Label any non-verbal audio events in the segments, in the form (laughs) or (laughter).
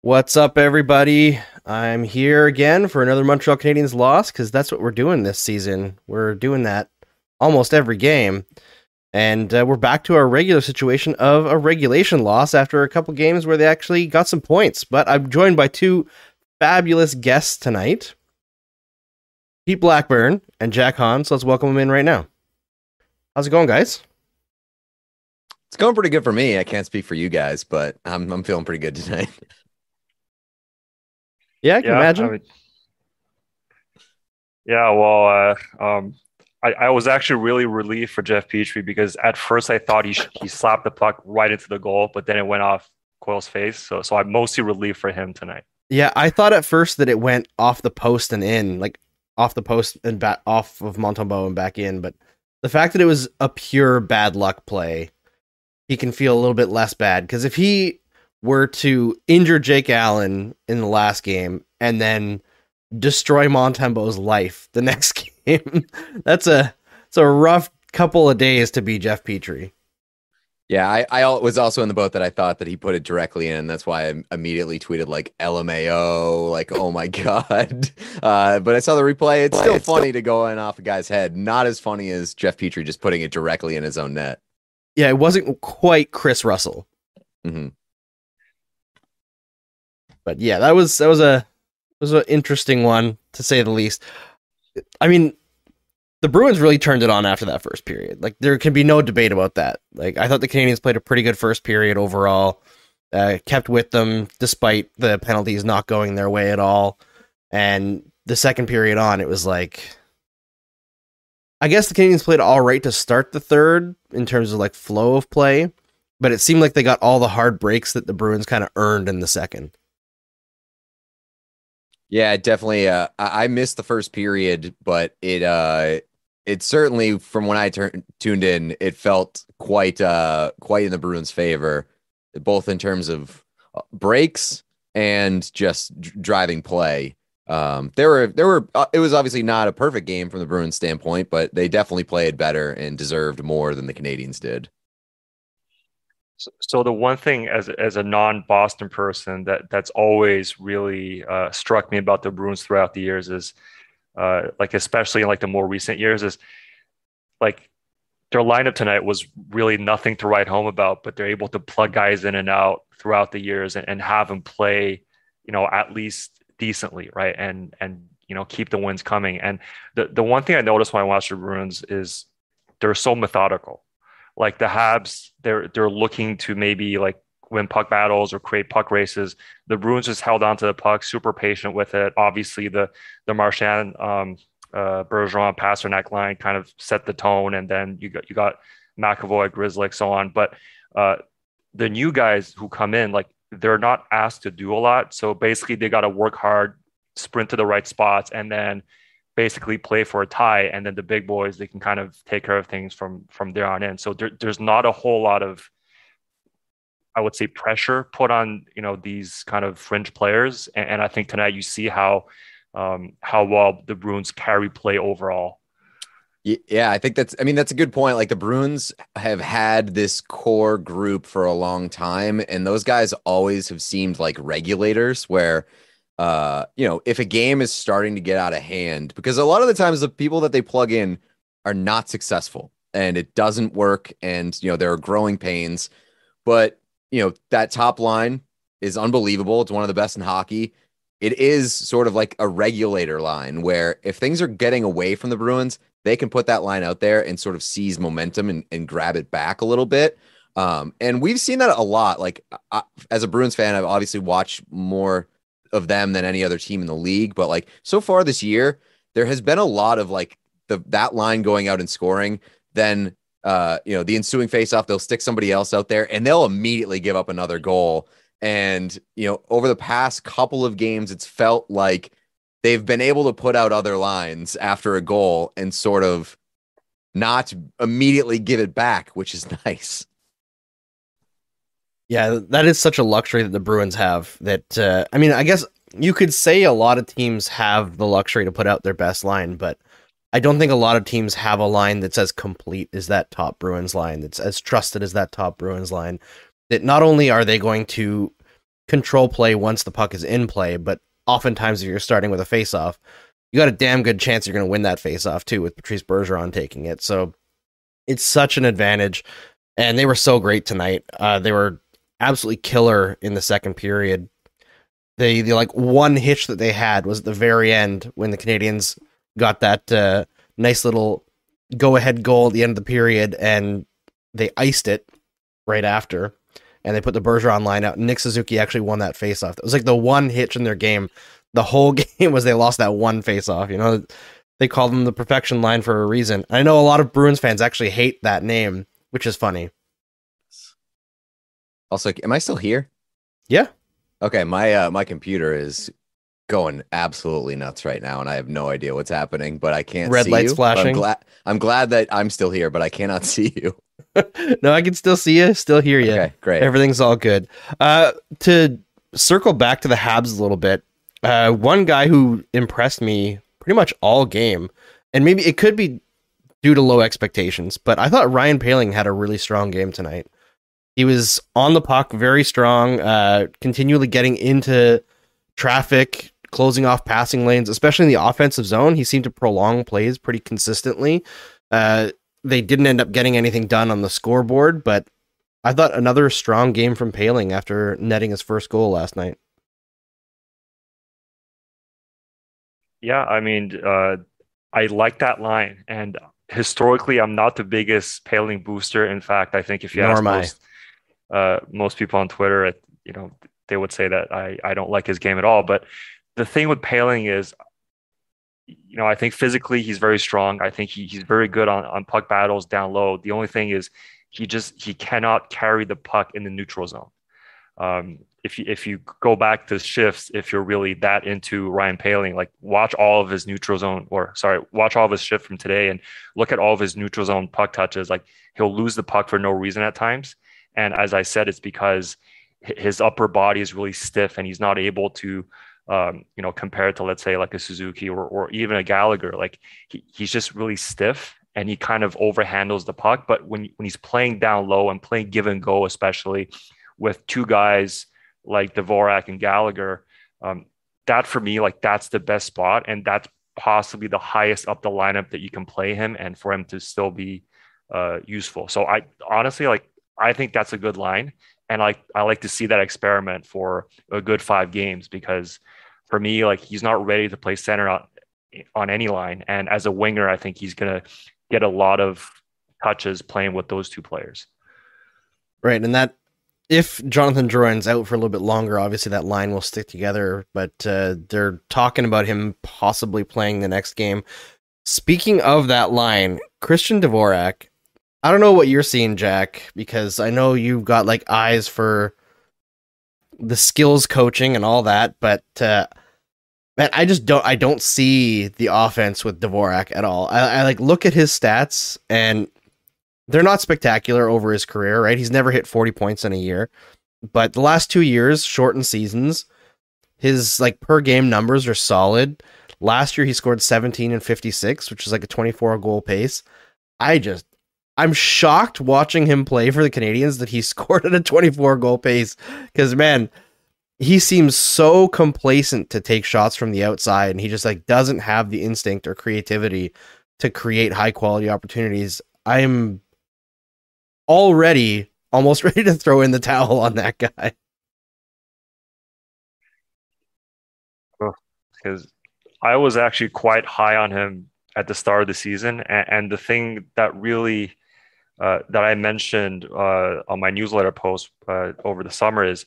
What's up, everybody? I'm here again for another Montreal Canadiens loss because that's what we're doing this season. We're doing that almost every game. And uh, we're back to our regular situation of a regulation loss after a couple games where they actually got some points. But I'm joined by two fabulous guests tonight Pete Blackburn and Jack Han. So let's welcome them in right now. How's it going, guys? It's going pretty good for me. I can't speak for you guys, but I'm I'm feeling pretty good tonight. (laughs) Yeah, I can yeah, imagine. I mean- yeah, well, uh, um, I, I was actually really relieved for Jeff Petry because at first I thought he he slapped the puck right into the goal, but then it went off Coyle's face. So so I'm mostly relieved for him tonight. Yeah, I thought at first that it went off the post and in, like off the post and back off of Montembeault and back in. But the fact that it was a pure bad luck play, he can feel a little bit less bad because if he were to injure Jake Allen in the last game and then destroy Montembeault's life the (laughs) next game, (laughs) that's a it's a rough couple of days to be Jeff Petry. Yeah, I, I was also in the boat that I thought that he put it directly in. That's why I immediately tweeted like LMAO, like oh my (laughs) god. Uh, but I saw the replay. It's still funny to go in off a guy's head. Not as funny as Jeff Petry just putting it directly in his own net. Yeah, it wasn't quite Chris Russell. hmm but yeah, that was that was a was an interesting one to say the least. I mean, the Bruins really turned it on after that first period. Like there can be no debate about that. Like I thought the Canadiens played a pretty good first period overall. Uh, kept with them despite the penalties not going their way at all. And the second period on, it was like I guess the Canadiens played all right to start the third in terms of like flow of play, but it seemed like they got all the hard breaks that the Bruins kind of earned in the second. Yeah, definitely. Uh, I missed the first period, but it uh, it certainly from when I turned tuned in, it felt quite uh quite in the Bruins' favor, both in terms of uh, breaks and just d- driving play. Um, there were there were uh, it was obviously not a perfect game from the Bruins standpoint, but they definitely played better and deserved more than the Canadiens did. So, the one thing as as a non-Boston person that that's always really uh, struck me about the Bruins throughout the years is, uh, like especially in like the more recent years is, like their lineup tonight was really nothing to write home about, but they're able to plug guys in and out throughout the years and, and have them play, you know, at least decently, right? And and you know keep the wins coming. And the the one thing I noticed when I watched the Bruins is they're so methodical like the Habs, they're they're looking to maybe like win puck battles or create puck races. The Bruins just held on to the puck, super patient with it. Obviously, the the Marchand, um, uh, Bergeron, Pastrnak line kind of set the tone, and then you got you got McAvoy, Grizzly, so on. But uh, the new guys who come in, like they're not asked to do a lot. So basically, they got to work hard, sprint to the right spots, and then basically play for a tie and then the big boys they can kind of take care of things from from there on in. So there, there's not a whole lot of i would say pressure put on you know these kind of fringe players. And, and i think tonight you see how um, how well the bruins carry play overall. Yeah, I think that's, I mean, that's a good point. Like the Bruins have had this core group for a long time, and those guys always have seemed like regulators where, uh, you know, if a game is starting to get out of hand, because a lot of the times the people that they plug in are not successful and it doesn't work, and, you know, there are growing pains, but, you know, that top line is unbelievable. It's one of the best in hockey. It is sort of like a regulator line where if things are getting away from the Bruins, they can put that line out there and sort of seize momentum and, and grab it back a little bit. Um, and we've seen that a lot. Like I, as a Bruins fan, I've obviously watched more of them than any other team in the league. But like so far this year, there has been a lot of like the that line going out and scoring. Then uh, you know the ensuing faceoff, they'll stick somebody else out there, and they'll immediately give up another goal. And you know over the past couple of games, it's felt like they've been able to put out other lines after a goal and sort of not immediately give it back, which is (laughs) nice. Yeah, that is such a luxury that the Bruins have. That uh, I mean, I guess you could say a lot of teams have the luxury to put out their best line, but I don't think a lot of teams have a line that's as complete as that top Bruins line, that's as trusted as that top Bruins line. That not only are they going to control play once the puck is in play, but oftentimes if you're starting with a face-off, you got a damn good chance you're going to win that face-off too with Patrice Bergeron taking it. So it's such an advantage, and they were so great tonight. Uh, they were absolutely killer in the second period. They the like one hitch that they had was at the very end when the Canadiens got that uh, nice little go ahead goal at the end of the period and they iced it right after and they put the Bergeron line out. Nick Suzuki actually won that faceoff. It was like the one hitch in their game. The whole (laughs) game was they lost that one faceoff. You know, they called them the perfection line for a reason. I know a lot of Bruins fans actually hate that name, which is funny. Also, am I still here? Yeah. Okay, my uh, my computer is going absolutely nuts right now, and I have no idea what's happening. But I can't. Red see lights you. flashing. I'm glad. I'm glad that I'm still here, but I cannot (laughs) see you. (laughs) no, I can still see you, still hear you. Okay, great. Everything's all good. Uh, to circle back to the Habs a little bit, uh, one guy who impressed me pretty much all game, and maybe it could be due to low expectations, but I thought Ryan Poehling had a really strong game tonight. He was on the puck, very strong, uh, continually getting into traffic, closing off passing lanes, especially in the offensive zone. He seemed to prolong plays pretty consistently. Uh, they didn't end up getting anything done on the scoreboard, but I thought another strong game from Poehling after netting his first goal last night. Yeah, I mean, uh, I like that line, and historically, I'm not the biggest Poehling booster. In fact, I think if you Nor ask most uh, most people on Twitter, you know, they would say that I I don't like his game at all. But the thing with Poehling is, you know, I think physically he's very strong. I think he, he's very good on on puck battles down low. The only thing is he just he cannot carry the puck in the neutral zone. Um, if you if you go back to shifts, if you're really that into Ryan Poehling, like watch all of his neutral zone, or sorry, watch all of his shift from today, and look at all of his neutral zone puck touches. Like he'll lose the puck for no reason at times, and as I said, it's because his upper body is really stiff, and he's not able to, um, you know, compare to let's say like a Suzuki or or even a Gallagher. Like he, he's just really stiff, and he kind of overhandles the puck. But when when he's playing down low and playing give and go, especially with two guys like Dvorak and Gallagher, um, that for me, like that's the best spot, and that's possibly the highest up the lineup that you can play him, and for him to still be uh, useful. So I honestly like I think that's a good line, and like I like to see that experiment for a good five games because for me, like he's not ready to play center on on any line, and as a winger, I think he's gonna get a lot of touches playing with those two players. Right, and that if Jonathan Drouin's out for a little bit longer, obviously that line will stick together. But uh, they're talking about him possibly playing the next game. Speaking of that line, Christian Dvorak. I don't know what you're seeing, Jack, because I know you've got like eyes for the skills coaching and all that, but uh, man, I just don't. I don't see the offense with Dvorak at all. I, I like look at his stats and they're not spectacular over his career, right? He's never hit 40 points in a year. But the last two years, shortened seasons, his like per game numbers are solid. Last year he scored 17 and 56, which is like a 24 goal pace. I just I'm shocked watching him play for the Canadiens that he (laughs) scored at a 24 goal pace cuz man, he seems so complacent to take shots from the outside and he just like doesn't have the instinct or creativity to create high quality opportunities. I'm already almost (laughs) ready to throw in the towel on that guy. because I was actually quite high on him at the start of the season, and, and the thing that really uh, that I mentioned uh, on my newsletter post uh, over the summer is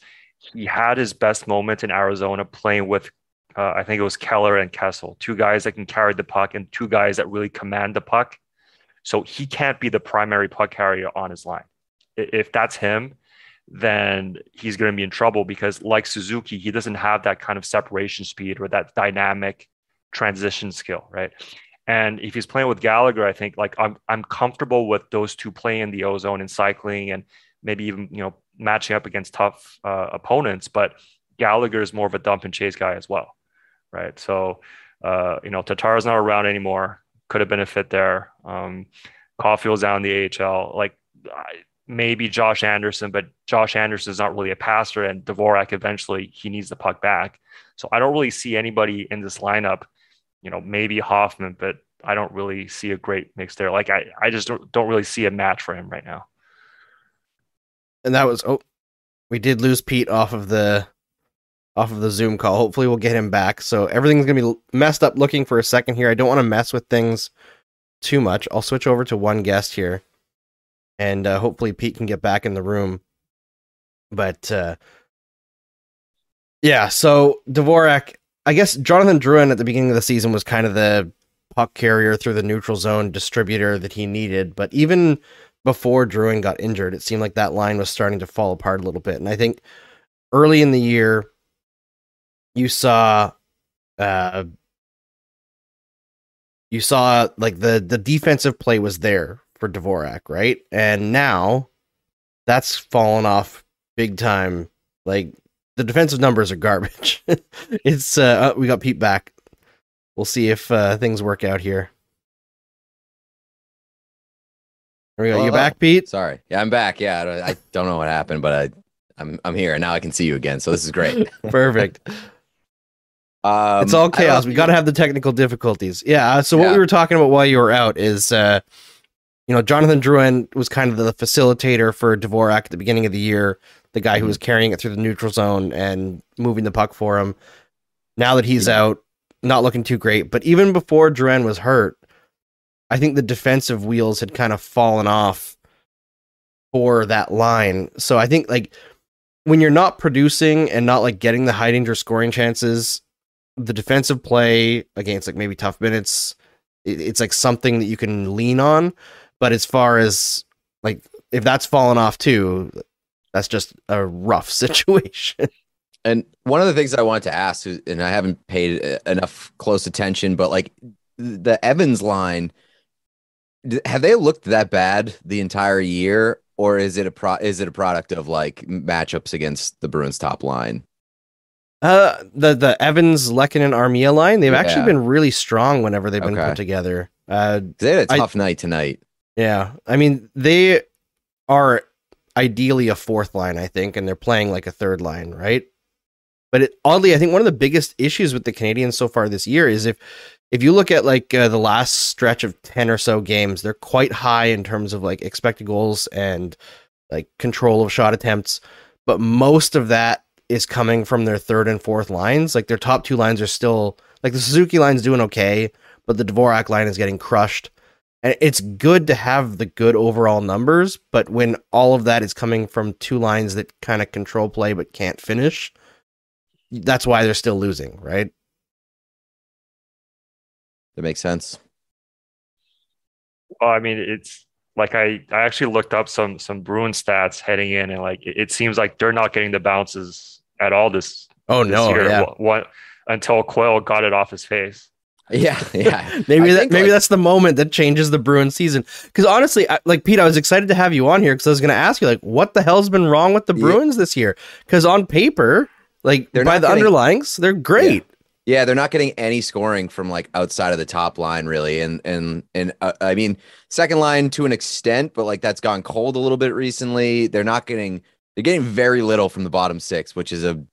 he had his best moment in Arizona playing with uh, I think it was Keller and Kessel, two guys that can carry the puck and two guys that really command the puck. So he can't be the primary puck carrier on his line. If that's him, then he's going to be in trouble because, like Suzuki, he doesn't have that kind of separation speed or that dynamic transition skill, right? And if he's playing with Gallagher, I think like I'm I'm comfortable with those two playing in the ozone and cycling and maybe even you know matching up against tough uh, opponents, but Gallagher is more of a dump and chase guy as well, right? So, uh, you know, Tatar's not around anymore. Could have been a fit there. Um, Caufield's down the AHL. Like I, maybe Josh Anderson, but Josh Anderson is not really a passer, and Dvorak eventually he needs the puck back. So I don't really see anybody in this lineup. You know, maybe Hoffman, but I don't really see a great mix there. Like I, I just don't, don't really see a match for him right now. And that was oh, we did lose Pete off of the off of the Zoom call. Hopefully, we'll get him back. So everything's gonna be messed up. Looking for a second here. I don't want to mess with things too much. I'll switch over to one guest here, and uh, hopefully Pete can get back in the room. But uh, yeah, so Dvorak, I guess Jonathan Drouin at the beginning of the season was kind of the puck carrier through the neutral zone distributor that he needed. But even before Drouin got injured, it seemed like that line was starting to fall apart a little bit. And I think early in the year, you saw, uh, you saw like the the defensive play was there for Dvorak, right? And now that's fallen off big time. Like the defensive numbers are garbage. (laughs) it's uh, we got Pete back. We'll see if uh, things work out here. There we go. You back, Pete? Sorry. Yeah, I'm back. Yeah, I don't, I don't know what happened, but I, I'm I'm here and now I can see you again. So this is great. (laughs) (laughs) Perfect. Um, it's all I don't know chaos. We got to have the technical difficulties. Yeah. uh, So what Yeah. we were talking about while you were out is, uh, you know, Jonathan Drouin was kind of the facilitator for Dvorak at the beginning of the year, the guy who was carrying it through the neutral zone and moving the puck for him. Now that he's out, not looking too great. But even before Drouin was hurt, I think the defensive wheels had kind of fallen off for that line. So I think like when you're not producing and not like getting the high danger scoring chances, the defensive play against like maybe tough minutes, it, it's like something that you can lean on. But as far as like if that's fallen off too, that's just a rough (laughs) situation. And one of the things I wanted to ask, and I haven't paid uh, enough close attention, but like the Evans line, have they looked that bad the entire year, or is it a pro? Is it a product of like matchups against the Bruins top line? uh the the Evans, Lekin, and Armia line, they've actually been really strong whenever they've been Okay. put together. Uh They had a tough night tonight. Yeah, I mean they are ideally a fourth line, I think, and they're playing like a third line, right? But it, oddly, I think one of the biggest issues with the Canadiens so far this year is if if you look at like uh, the last stretch of ten or so games, they're quite high in terms of like expected goals and like control of shot attempts, but most of that is coming from their third and fourth lines. Like their top two lines are still like the Suzuki line's doing okay, but the Dvorak line is getting crushed and it's good to have the good overall numbers but when all of that is coming from two lines that kind of control play but can't finish that's why they're still losing right That makes sense. Well, I mean, it's like I, I actually looked up some some Bruin stats heading in, and like it, it seems like they're not getting the bounces at all this, oh this no year. yeah What, what until Coyle got it off his face. Yeah, (laughs) yeah. maybe that maybe like- that's the moment that changes the Bruin season. Because honestly, I, like Pete, I was excited to have you on here because I was going to ask you like, what the hell's been wrong with the Yeah. Bruins this year? Because on paper, like They're by the getting- underlyings, they're great. Yeah, they're not getting any scoring from like outside of the top line, really, and and and uh, I mean second line to an extent, but like that's gone cold a little bit recently. They're not getting they're getting very little from the bottom six, which is a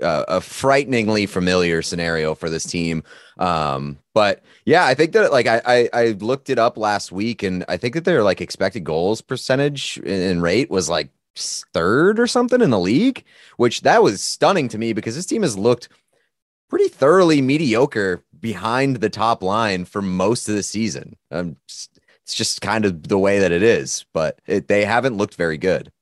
a, a frighteningly familiar scenario for this team. Um, but yeah, I think that like I, I I looked it up last week, and I think that their like expected goals percentage and rate was like third or something in the league, which that was stunning to me because this team has looked pretty thoroughly mediocre behind the top line for most of the season. Um, it's just kind of the way that it is, but it, they haven't looked very good.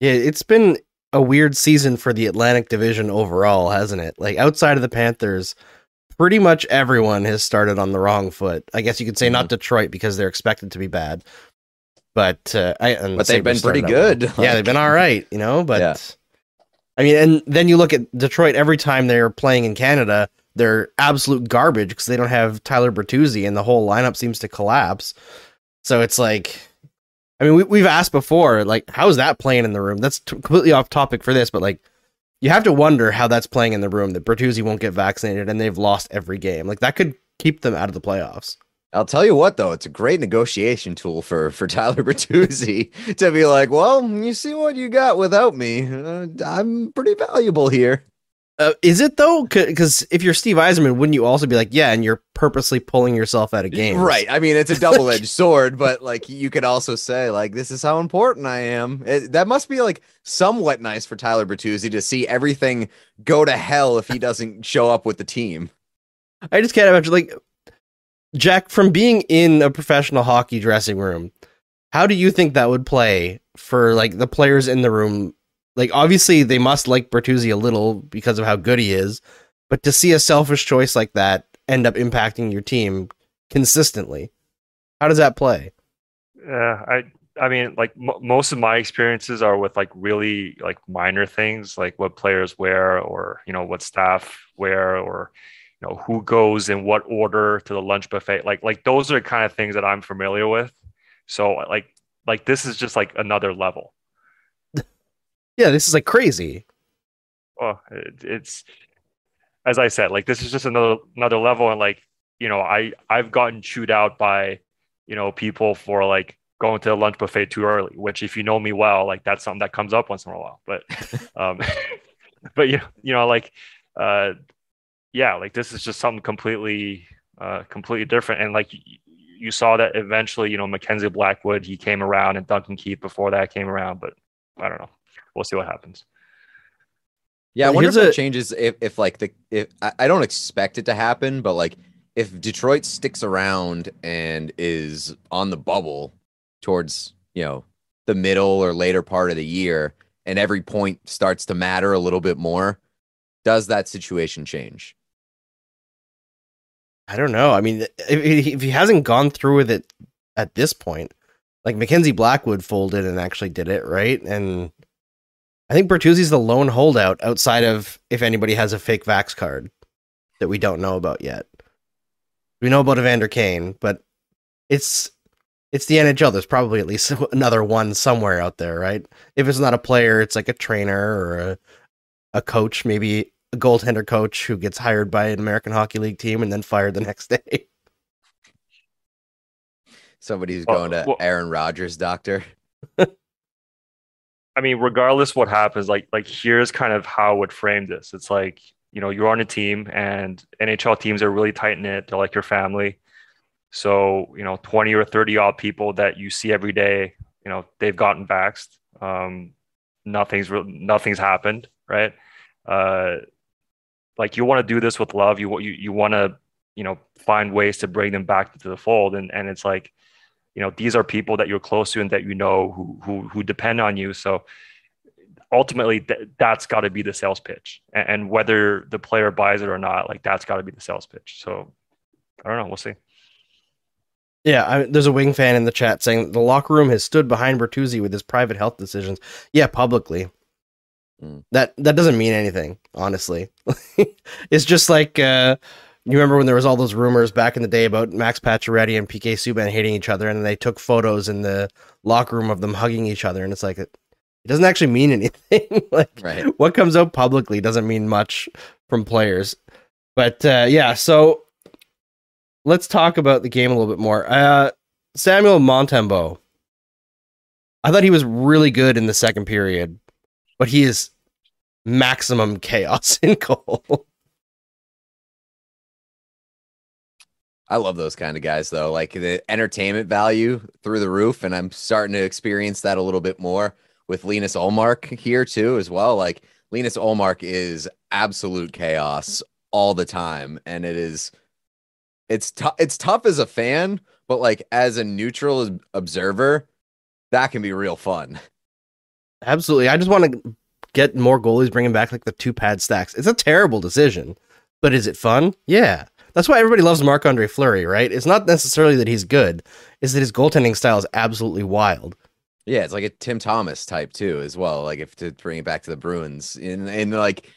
Yeah, it's been a weird season for the Atlantic Division overall, hasn't it? Like outside of the Panthers, pretty much everyone has started on the wrong foot. I guess you could say not Detroit because they're expected to be bad, but uh, I and But the they've been pretty good. well. (laughs) yeah, they've been all right, you know. But Yeah. I mean, and then you look at Detroit. Every time they're playing in Canada, they're absolute garbage because they don't have Tyler Bertuzzi, and the whole lineup seems to collapse. So it's like I mean, we, we've asked before, like, how's that playing in the room? That's t- completely off topic for this, but like, you have to wonder how that's playing in the room that Bertuzzi won't get vaccinated and they've lost every game. Like, that could keep them out of the playoffs. I'll tell you what, though, it's a great negotiation tool for for Tyler (laughs) Bertuzzi to be like, well, you see what you got without me. Uh, I'm pretty valuable here. Uh, is it though? Because if you're Steve Yzerman, wouldn't you also be like, yeah, and you're purposely pulling yourself out of games? Right. I mean, it's a double edged (laughs) sword, but like you could also say, like, this is how important I am. It, that must be like somewhat nice for Tyler Bertuzzi to see everything go to hell if he doesn't show up with the team. I just can't imagine, like, Jack, from being in a professional hockey dressing room, how do you think that would play for like the players in the room like obviously they must like Bertuzzi a little because of how good he is, but to see a selfish choice like that end up impacting your team consistently, how does that play? Yeah, I I mean, like m- most of my experiences are with like really like minor things, like what players wear, or you know what staff wear, or you know who goes in what order to the lunch buffet. Like like those are the kind of things that I'm familiar with. So like like this is just like another level. Yeah, this is like crazy. Well, it, it's as I said, like this is just another another level, and like you know, I I've gotten chewed out by you know people for like going to the lunch buffet too early. Which, if you know me well, like that's something that comes up once in a while. But, (laughs) um, (laughs) but you you know, like, uh, yeah, like this is just something completely uh completely different, and like. You saw that eventually, you know, Mackenzie Blackwood, he came around and Duncan Keith before that came around, but I don't know we'll see what happens. Yeah, I Well, wonder if it a- changes if, if like the if I, I don't expect it to happen, but like if Detroit sticks around and is on the bubble towards you know the middle or later part of the year, and every point starts to matter a little bit more, does that situation change? I don't know. I mean, if, if he hasn't gone through with it at this point, like Mackenzie Blackwood folded and actually did it right, and I think Bertuzzi's the lone holdout outside of if anybody has a fake Vax card that we don't know about yet. We know about Evander Kane, but it's it's the NHL. There's probably at least (laughs) another one somewhere out there, right? If it's not a player, it's like a trainer or a a coach, maybe a goaltender coach who gets hired by an American Hockey League team and then fired the (laughs) next day. Somebody who's going to well- Aaron Rodgers' doctor. (laughs) I mean, regardless what happens, like like here's kind of how I would frame this. It's like, you know, you're on a team and NHL teams are really tight knit. They're like your family. So, you know, 20 or 30 odd people that you see every day, you know, they've gotten vaxxed. Um, nothing's real nothing's happened, right? Uh like you want to do this with love. You you you want to, you know, find ways to bring them back to the fold. And and it's like you know these are people that you're close to and that you know who who who depend on you so ultimately th- that's got to be the sales pitch and, and whether the player buys it or not like that's got to be the sales pitch so i don't know we'll see Yeah, I, there's a wing fan in the chat saying the locker room has stood behind Bertuzzi with his private health decisions. Yeah, publicly. Hmm. That that doesn't mean anything, honestly. (laughs) it's just like uh, you remember when there was all those rumors back in the day about Max Pacioretty and PK Subban hating each other, and they took photos in the locker room of them hugging each other, and it's like it, doesn't actually mean (laughs) anything. like Right. what comes out publicly doesn't mean much from players. But uh, yeah, so let's talk about the game a little bit more. Uh, Samuel Montembeault. I thought he was really good in the second period, but he is maximum chaos (laughs) in goal. I love those kind of guys though. Like the entertainment value through the roof, and I'm starting to experience that a little bit more with Linus Ullmark here too, as well. Like Linus Ullmark is absolute chaos all the time, and it is it's tough. It's tough as a fan, but like as a neutral observer, that can be real fun. Absolutely. I just want to get more goalies bringing back like the two pad stacks. It's a terrible decision, but is it fun? Yeah. That's why everybody loves Marc Andre Fleury, right? It's not necessarily that he's good, is that his goaltending style is absolutely wild. Yeah, it's like a Tim Thomas type too, as well. Like if to bring it back to the Bruins, and and like,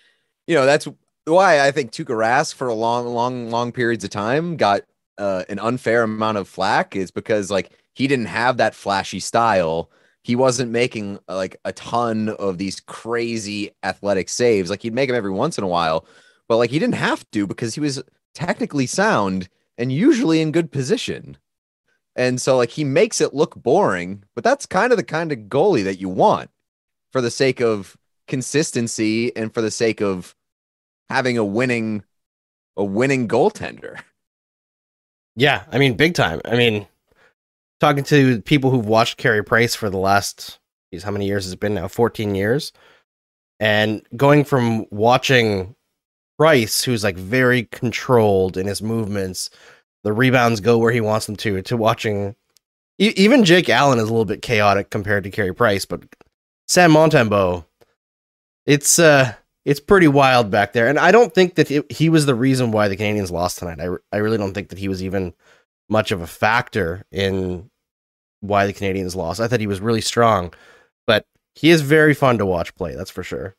you know, that's why I think Tuukka Rask for a long, long, long periods of time got uh, an unfair amount of flack is because like he didn't have that flashy style. He wasn't making uh, like a ton of these crazy athletic saves. Like he'd make them every once in a while, but like he didn't have to because he was technically sound and usually in good position. And so like he makes it look boring, but that's kind of the kind of goalie that you want for the sake of consistency and for the sake of having a winning a winning goaltender. Yeah, I mean, big time. I mean, talking to people who've watched Carey Price for the last, geez, how many years has it been now? 14 years. And going from watching Price, who's like very controlled in his movements, the rebounds go where he wants them to, to watching even Jake Allen is a little bit chaotic compared to Carey Price, but Sam Montembeault, it's uh it's pretty wild back there. And I don't think that it, he was the reason why the Canadiens lost tonight. I, I really don't think that he was even much of a factor in why the Canadiens lost. I thought he was really strong, but he is very fun to watch play. That's for sure.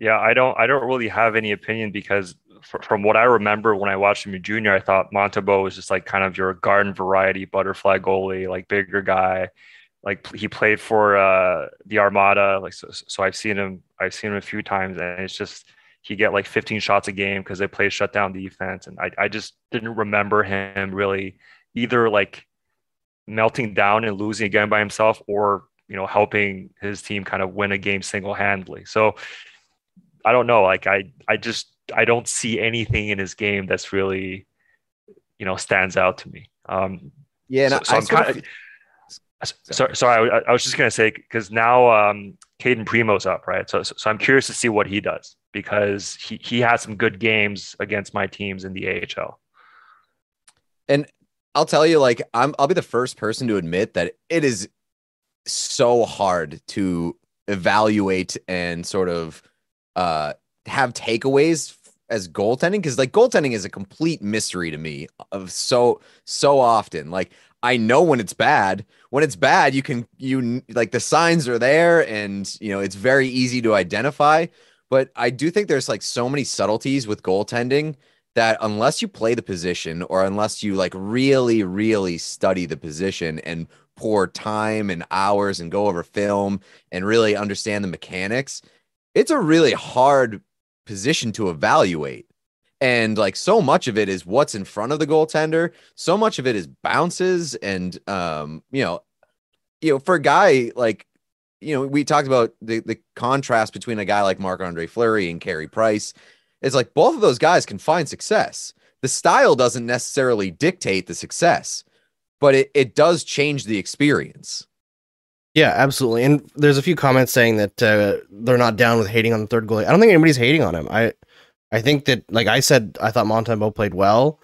Yeah, I don't. I don't really have any opinion because from what I remember when I watched him in junior, I thought Montembeault was just like kind of your garden variety butterfly goalie, like bigger guy. Like he played for uh, the Armada, like so. So I've seen him. I've seen him a few times, and it's just he get like 15 shots a game because they play shutdown defense, and I I just didn't remember him really either like melting down and losing again by himself, or you know helping his team kind of win a game single handedly. So I don't know. Like I, I just I don't see anything in his game that's really, you know, stands out to me. Um, Yeah, and so, I, so I I'm kind of- sorry, sorry. I, I was just gonna say because now um, Cayden Primeau's up, right? So, so, so I'm curious to see what he does because he he had some good games against my teams in the AHL. And I'll tell you, like, I'm I'll be the first person to admit that it is so hard to evaluate and sort of uh have takeaways as goaltending? Because like goaltending is a complete mystery to me of so so often. Like i know when it's bad. When it's bad you can you like the signs are there and you know it's very easy to identify. But i do think there's like so many subtleties with goaltending that unless you play the position or unless you like really really study the position and pour time and hours and go over film and really understand the mechanics it's a really hard position to evaluate. And like so much of it is what's in front of the goaltender. So much of it is bounces and um you know you know for a guy like you know we talked about the the contrast between a guy like Marc Andre Fleury and Carey Price. It's like both of those guys can find success. The style doesn't necessarily dictate the success but it, it does change the experience Yeah, absolutely. And there's a few comments saying that uh, they're not down with hating on the third goalie. I don't think anybody's hating on him. I I think that, like I said, I thought Montembeault played well.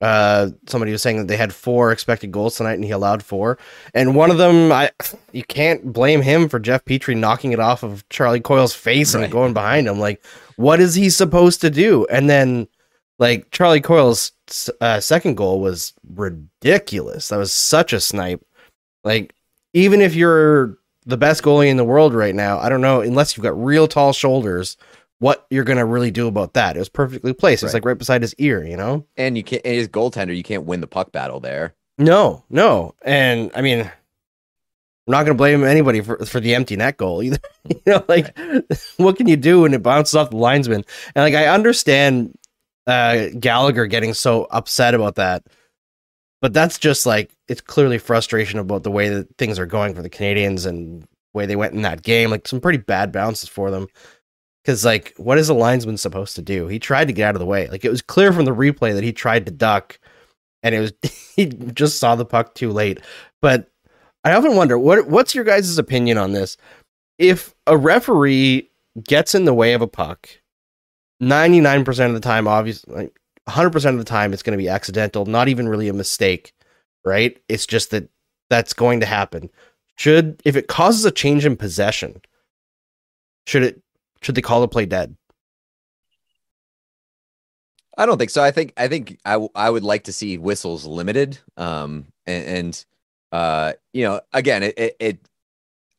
Uh, somebody was saying that they had four expected goals tonight, and he allowed four. And one of them, I you can't blame him for Jeff Petry knocking it off of Charlie Coyle's face Right. and going behind him. Like, what is he supposed to do? And then, like Charlie Coyle's uh, second goal was ridiculous. That was such a snipe. Like, even if you're the best goalie in the world right now, I don't know, unless you've got real tall shoulders, what you're gonna really do about that. It was perfectly placed. It's Right. like right beside his ear, you know? and you can't and as goaltender you can't win the puck battle there No, no. And I mean, I'm not gonna blame anybody for, for the empty net goal either. (laughs) you know, like what can you do when it bounces off the linesman? And like I understand uh Gallagher getting so upset about that. But that's just like it's clearly frustration about the way that things are going for the Canadiens and way they went in that game. Like some pretty bad bounces for them. Cause like what is a linesman supposed to do? He tried to get out of the way. Like it was clear from the replay that he tried to duck and it was (laughs) he just saw the puck too late. But I often wonder what what's your guys' opinion on this? If a referee gets in the way of a puck, 99% of the time, obviously, like 100% of the time, it's going to be accidental, not even really a mistake, right? It's just that that's going to happen. Should, if it causes a change in possession, should it, should they call the play dead? I don't think so. I think I think I, w- I would like to see whistles limited. Um and, and uh you know again it, it it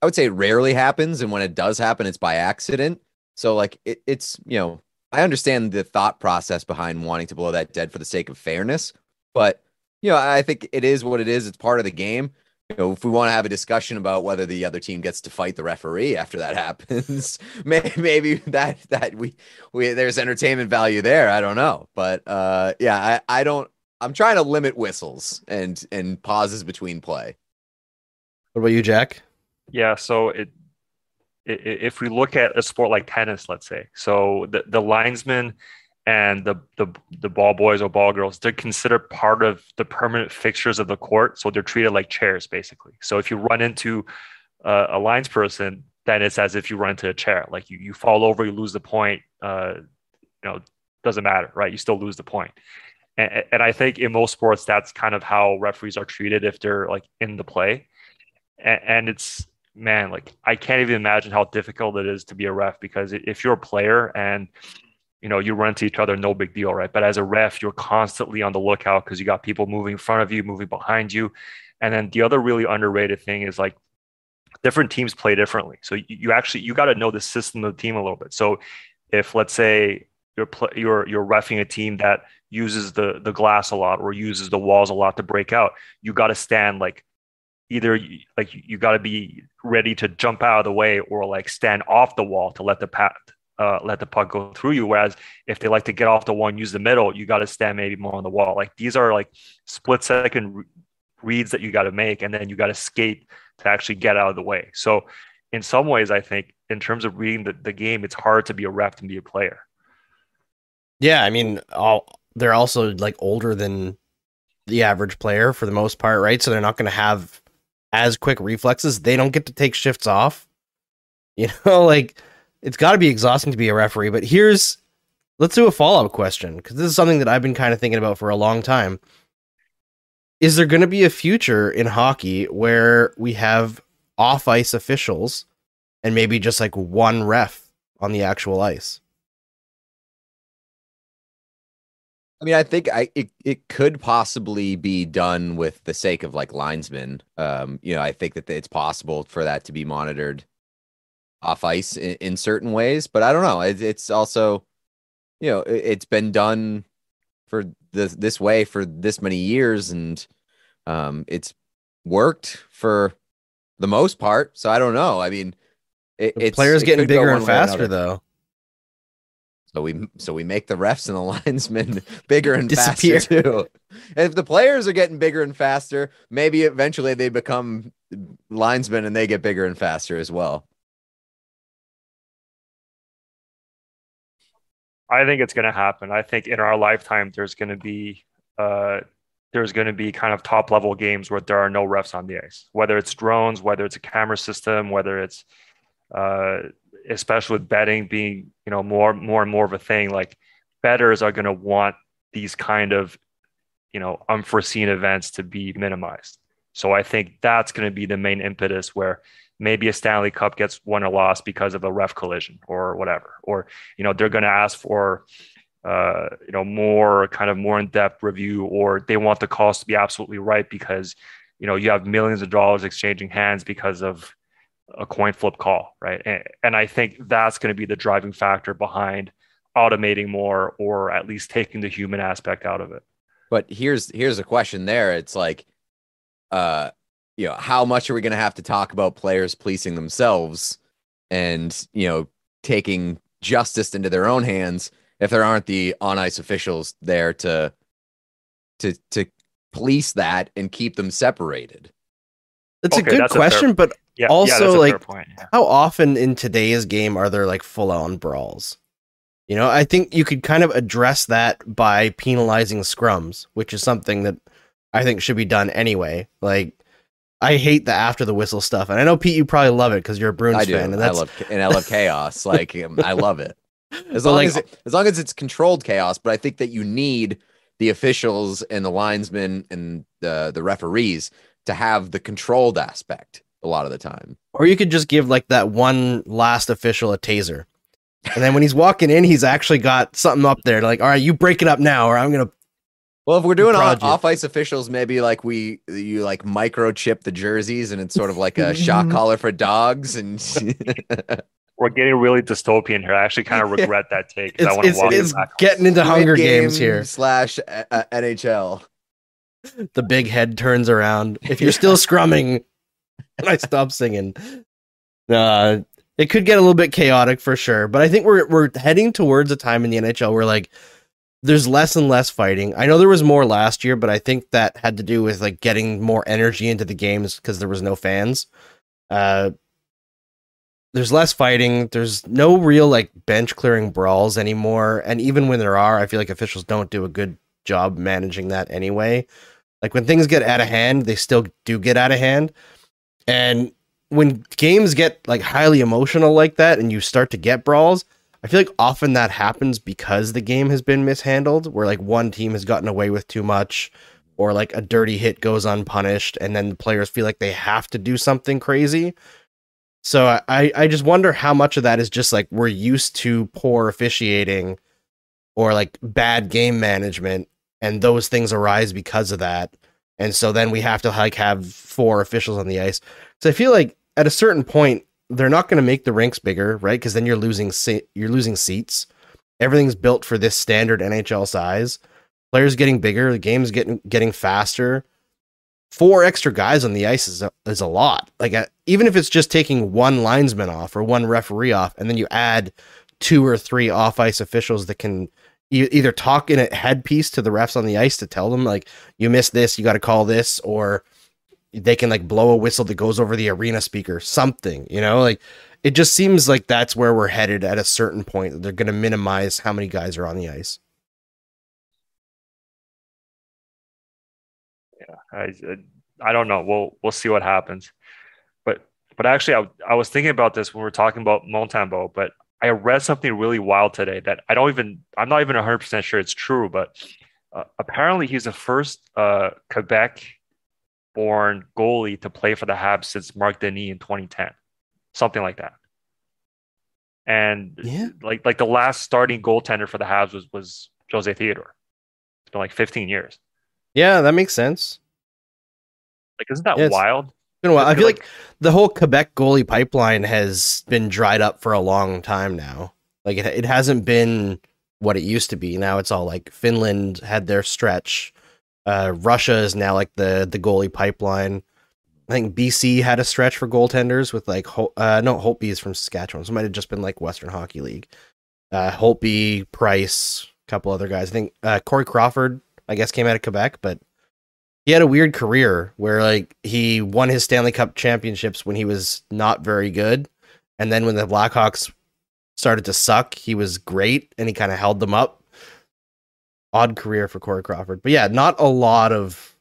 I would say it rarely happens and when it does happen it's by accident. So like it, it's you know I understand the thought process behind wanting to blow that dead for the sake of fairness, but you know, I think it is what it is. It's part of the game. You know, if we want to have a discussion about whether the other team gets to fight the referee after that (laughs) happens, maybe, maybe that that we we there's entertainment value there. I don't know, but uh, yeah, I I don't. I'm trying to limit whistles and and pauses between play. What about you, Jack? Yeah, so it, i- i- if we look at a sport like tennis, let's say, so the, the linesmen and the, the the ball boys or ball girls, they're considered part of the permanent fixtures of the court, so they're treated like chairs, basically. So if you run into uh, a lines person, then it's as if you run into a chair. Like you you fall over, you lose the point. Uh, you know, doesn't matter, right? You still lose the point. And, and I think in most sports, that's kind of how referees are treated if they're like in the play. And, and it's man, like I can't even imagine how difficult it is to be a ref because if you're a player and you know you run into each other, no big deal, right? But as a ref, you're constantly on the lookout because you got people moving in front of you, moving behind you. And then the other really underrated thing is like different teams play differently. So you, actually you got to know the system of the team a little bit. So if let's say you're pl- you're you're refing a team that uses the the glass a lot or uses the walls a lot to break out, you got to stand like either like you got to be ready to jump out of the way or like stand off the wall to let the pat uh, let the puck go through you. Whereas if they like to get off the one, use the middle, you got to stand maybe more on the wall. Like these are like split second re- reads that you got to make, and then you got to skate to actually get out of the way. So in some ways, I think in terms of reading the, the game, it's hard to be a ref and be a player. Yeah, I mean, all they're also like older than the average player for the most part, right? So they're not going to have as quick reflexes. They don't get to take shifts off. (laughs) You know, like it's got to be exhausting to be a referee. But here's let's do a follow up question because this is something that I've been kind of thinking about for a long time. Is there going to be a future in hockey where we have off ice officials and maybe just like one ref on the actual ice? I mean, I think I it, it could possibly be done with the sake of like linesmen. Um, you know, I think that it's possible for that to be monitored off ice in, in certain ways, but I don't know. It, it's also, you know, it, it's been done for this this way for this many years, and um, it's worked for the most part. So I don't know. I mean, it, it's players getting bigger and faster though. So we so we make the refs and the (laughs) linesmen bigger and Disappear. faster too. And if the players are getting bigger and faster, maybe eventually they become linesmen and they get bigger and faster as well. I think it's going to happen. I think in our lifetime, there's going to be uh, there's going to be kind of top level games where there are no refs on the ice, whether it's drones, whether it's a camera system, whether it's uh, especially with betting being you know more more and more of a thing. Like betters are going to want these kind of you know unforeseen events to be minimized. So I think that's going to be the main impetus where maybe a Stanley Cup gets won or lost because of a ref collision or whatever, or you know they're going to ask for uh, you know more kind of more in-depth review, or they want the calls to be absolutely right because you know you have millions of dollars exchanging hands because of a coin flip call, right? And, and I think that's going to be the driving factor behind automating more, or at least taking the human aspect out of it. But here's here's a question there. It's like uh you know, how much are we going to have to talk about players policing themselves and, you know, taking justice into their own hands if there aren't the on ice officials there to to to police that and keep them separated. It's a good that's a fair- question, but Yeah, Also, yeah, like, point. Yeah. how often in today's game are there like full on brawls? You know, I think you could kind of address that by penalizing scrums, which is something that I think should be done anyway. Like, I hate the after the whistle stuff, and I know Pete, you probably love it because you're a Bruins I do. fan, and I love and I love chaos. (laughs) Like um, I love it. (laughs) As long like- as it, as long as it's controlled chaos, but I think that you need the officials and the linesmen and the the referees to have the controlled aspect a lot of the time. or you could just give like that one last official a taser, and then when he's walking in, he's actually got something up there, like, all right, you break it up now, or I'm gonna. Well, if we're doing Prod off ice officials, maybe like we you like microchip the jerseys and it's sort of like a shock (laughs) collar for dogs and (laughs) We're getting really dystopian here. I actually kind of regret that take because I It's want to it's, walk it's back. getting into Hunger Squid Games here. slash uh, uh, NHL. the big head turns around. If you're still (laughs) scrumming, and I stop singing. Uh, it could get a little bit chaotic for sure, but I think we're we're heading towards a time in the NHL where like there's less and less fighting. I know there was more last year, but I think that had to do with like getting more energy into the games because there was no fans. Uh, there's less fighting. There's no real like bench clearing brawls anymore, and even when there are, I feel like officials don't do a good job managing that anyway. Like when things get out of hand, they still do get out of hand, and when games get like highly emotional like that, and you start to get brawls, I feel like often that happens because the game has been mishandled, where like one team has gotten away with too much, or like a dirty hit goes unpunished, and then the players feel like they have to do something crazy. So I, I just wonder how much of that is just like we're used to poor officiating or like bad game management, and those things arise because of that. And so then we have to like have four officials on the ice. So I feel like at a certain point, they're not going to make the rinks bigger, right? Because then you're losing se- you're losing seats. Everything's built for this standard NHL size. Players getting bigger, the game's getting getting faster. Four extra guys on the ice is a, is a lot. Like uh, even if it's just taking one linesman off or one referee off, and then you add two or three off ice officials that can e- either talk in a headpiece to the refs on the ice to tell them like you missed this, you got to call this, or they can like blow a whistle that goes over the arena speaker, something, you know, like it just seems like that's where we're headed at a certain point. They're going to minimize how many guys are on the ice. Yeah, I, I don't know. We'll we'll see what happens. But but actually, I, I was thinking about this when we were talking about Montembeault, but I read something really wild today that I don't even I'm not even 100 percent sure it's true, but uh, apparently he's the first uh, Quebec born goalie to play for the Habs since Marc Denis in 2010, something like that. And Yeah. like like the last starting goaltender for the Habs was was Jose Theodore. It's been like 15 years. Yeah, that makes sense. Like, isn't that Yeah, it's- wild? Been a while. I Like- feel like the whole Quebec goalie pipeline has been dried up for a long time now. Like it, it hasn't been what it used to be. Now it's all like Finland had their stretch. Uh, Russia is now like the the goalie pipeline. I think BC had a stretch for goaltenders with like uh, no Holtby is from Saskatchewan, so it might have just been like Western Hockey League. Uh, Holtby, Price, a couple other guys. I think uh, Corey Crawford, I guess, came out of Quebec, but he had a weird career where like he won his Stanley Cup championships when he was not very good, and then when the Blackhawks started to suck, he was great and he kind of held them up. Odd career for Corey Crawford, but yeah, not a lot of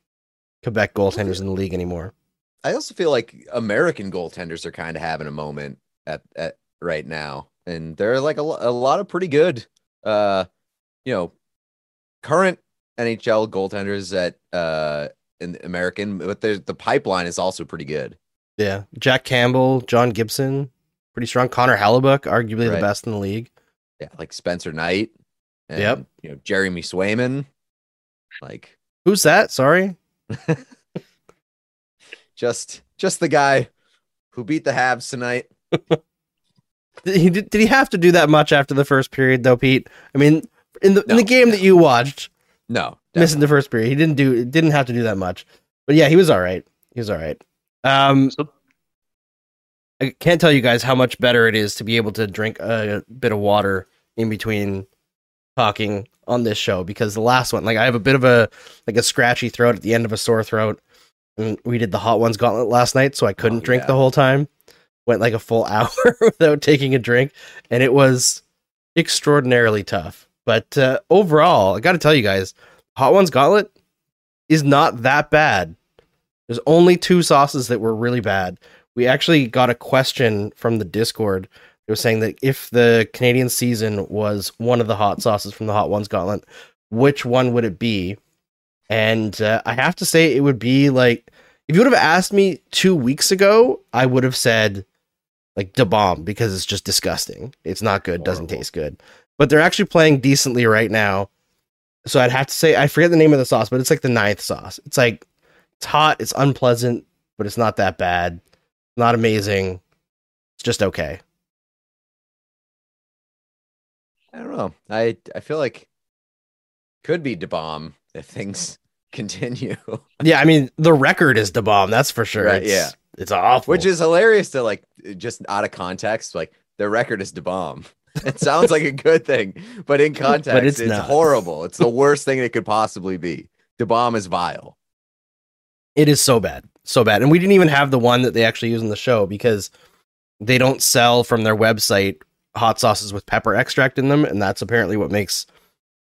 Quebec goaltenders in the league anymore. I also feel like American goaltenders are kind of having a moment at, at right now, and they're like a, a lot of pretty good, uh, you know, current NHL goaltenders that uh in American, but the the pipeline is also pretty good. Yeah, Jack Campbell, John Gibson, pretty strong. Connor Hellebuyck, arguably the best in the league. Yeah, like Spencer Knight. And, Yep. You know, Jeremy Swayman. Like Who's that? Sorry. (laughs) just just the guy who beat the Habs tonight. (laughs) Did he did, did he have to do that much after the first period though, Pete? I mean, in the in the No, game that you watched, No, missing the first period, he didn't do didn't have to do that much. But yeah, he was all right. He was all right. Um, So I can't tell you guys how much better it is to be able to drink a bit of water in between talking on this show because the last one, like I have a bit of a like a scratchy throat at the end of a sore throat. And we did the hot ones gauntlet last night, so I couldn't Oh, drink yeah. the whole time. Went like a full (laughs) hour without taking a drink, and it was extraordinarily tough. But uh, overall, I got to tell you guys, hot ones gauntlet is not that bad. There's only two sauces that were really bad. We actually got a question from the Discord. Was saying that if the Canadian season was one of the hot sauces from the Hot Ones Gauntlet, which one would it be? And uh, I have to say, it would be like if you would have asked me two weeks ago, I would have said like the bomb because it's just disgusting. It's not good. Doesn't taste good. But they're actually playing decently right now. So I'd have to say I forget the name of the sauce, but it's like the ninth sauce. It's like it's hot, it's unpleasant, but it's not that bad. Not amazing. It's just okay. I don't know. I I feel like could be de bomb if things (laughs) continue. Yeah, I mean the record is the bomb. That's for sure. Right, It's, yeah. it's awful. Which is hilarious to like just out of context. Like their record is to bomb. (laughs) It sounds like a good thing, but in (laughs) context, it's it's, horrible. It's the worst thing it could possibly be. The bomb is vile. it is so bad, so bad. And we didn't even have the one that they actually use in the show because they don't sell from their website hot sauces with pepper extract in them, and that's apparently what makes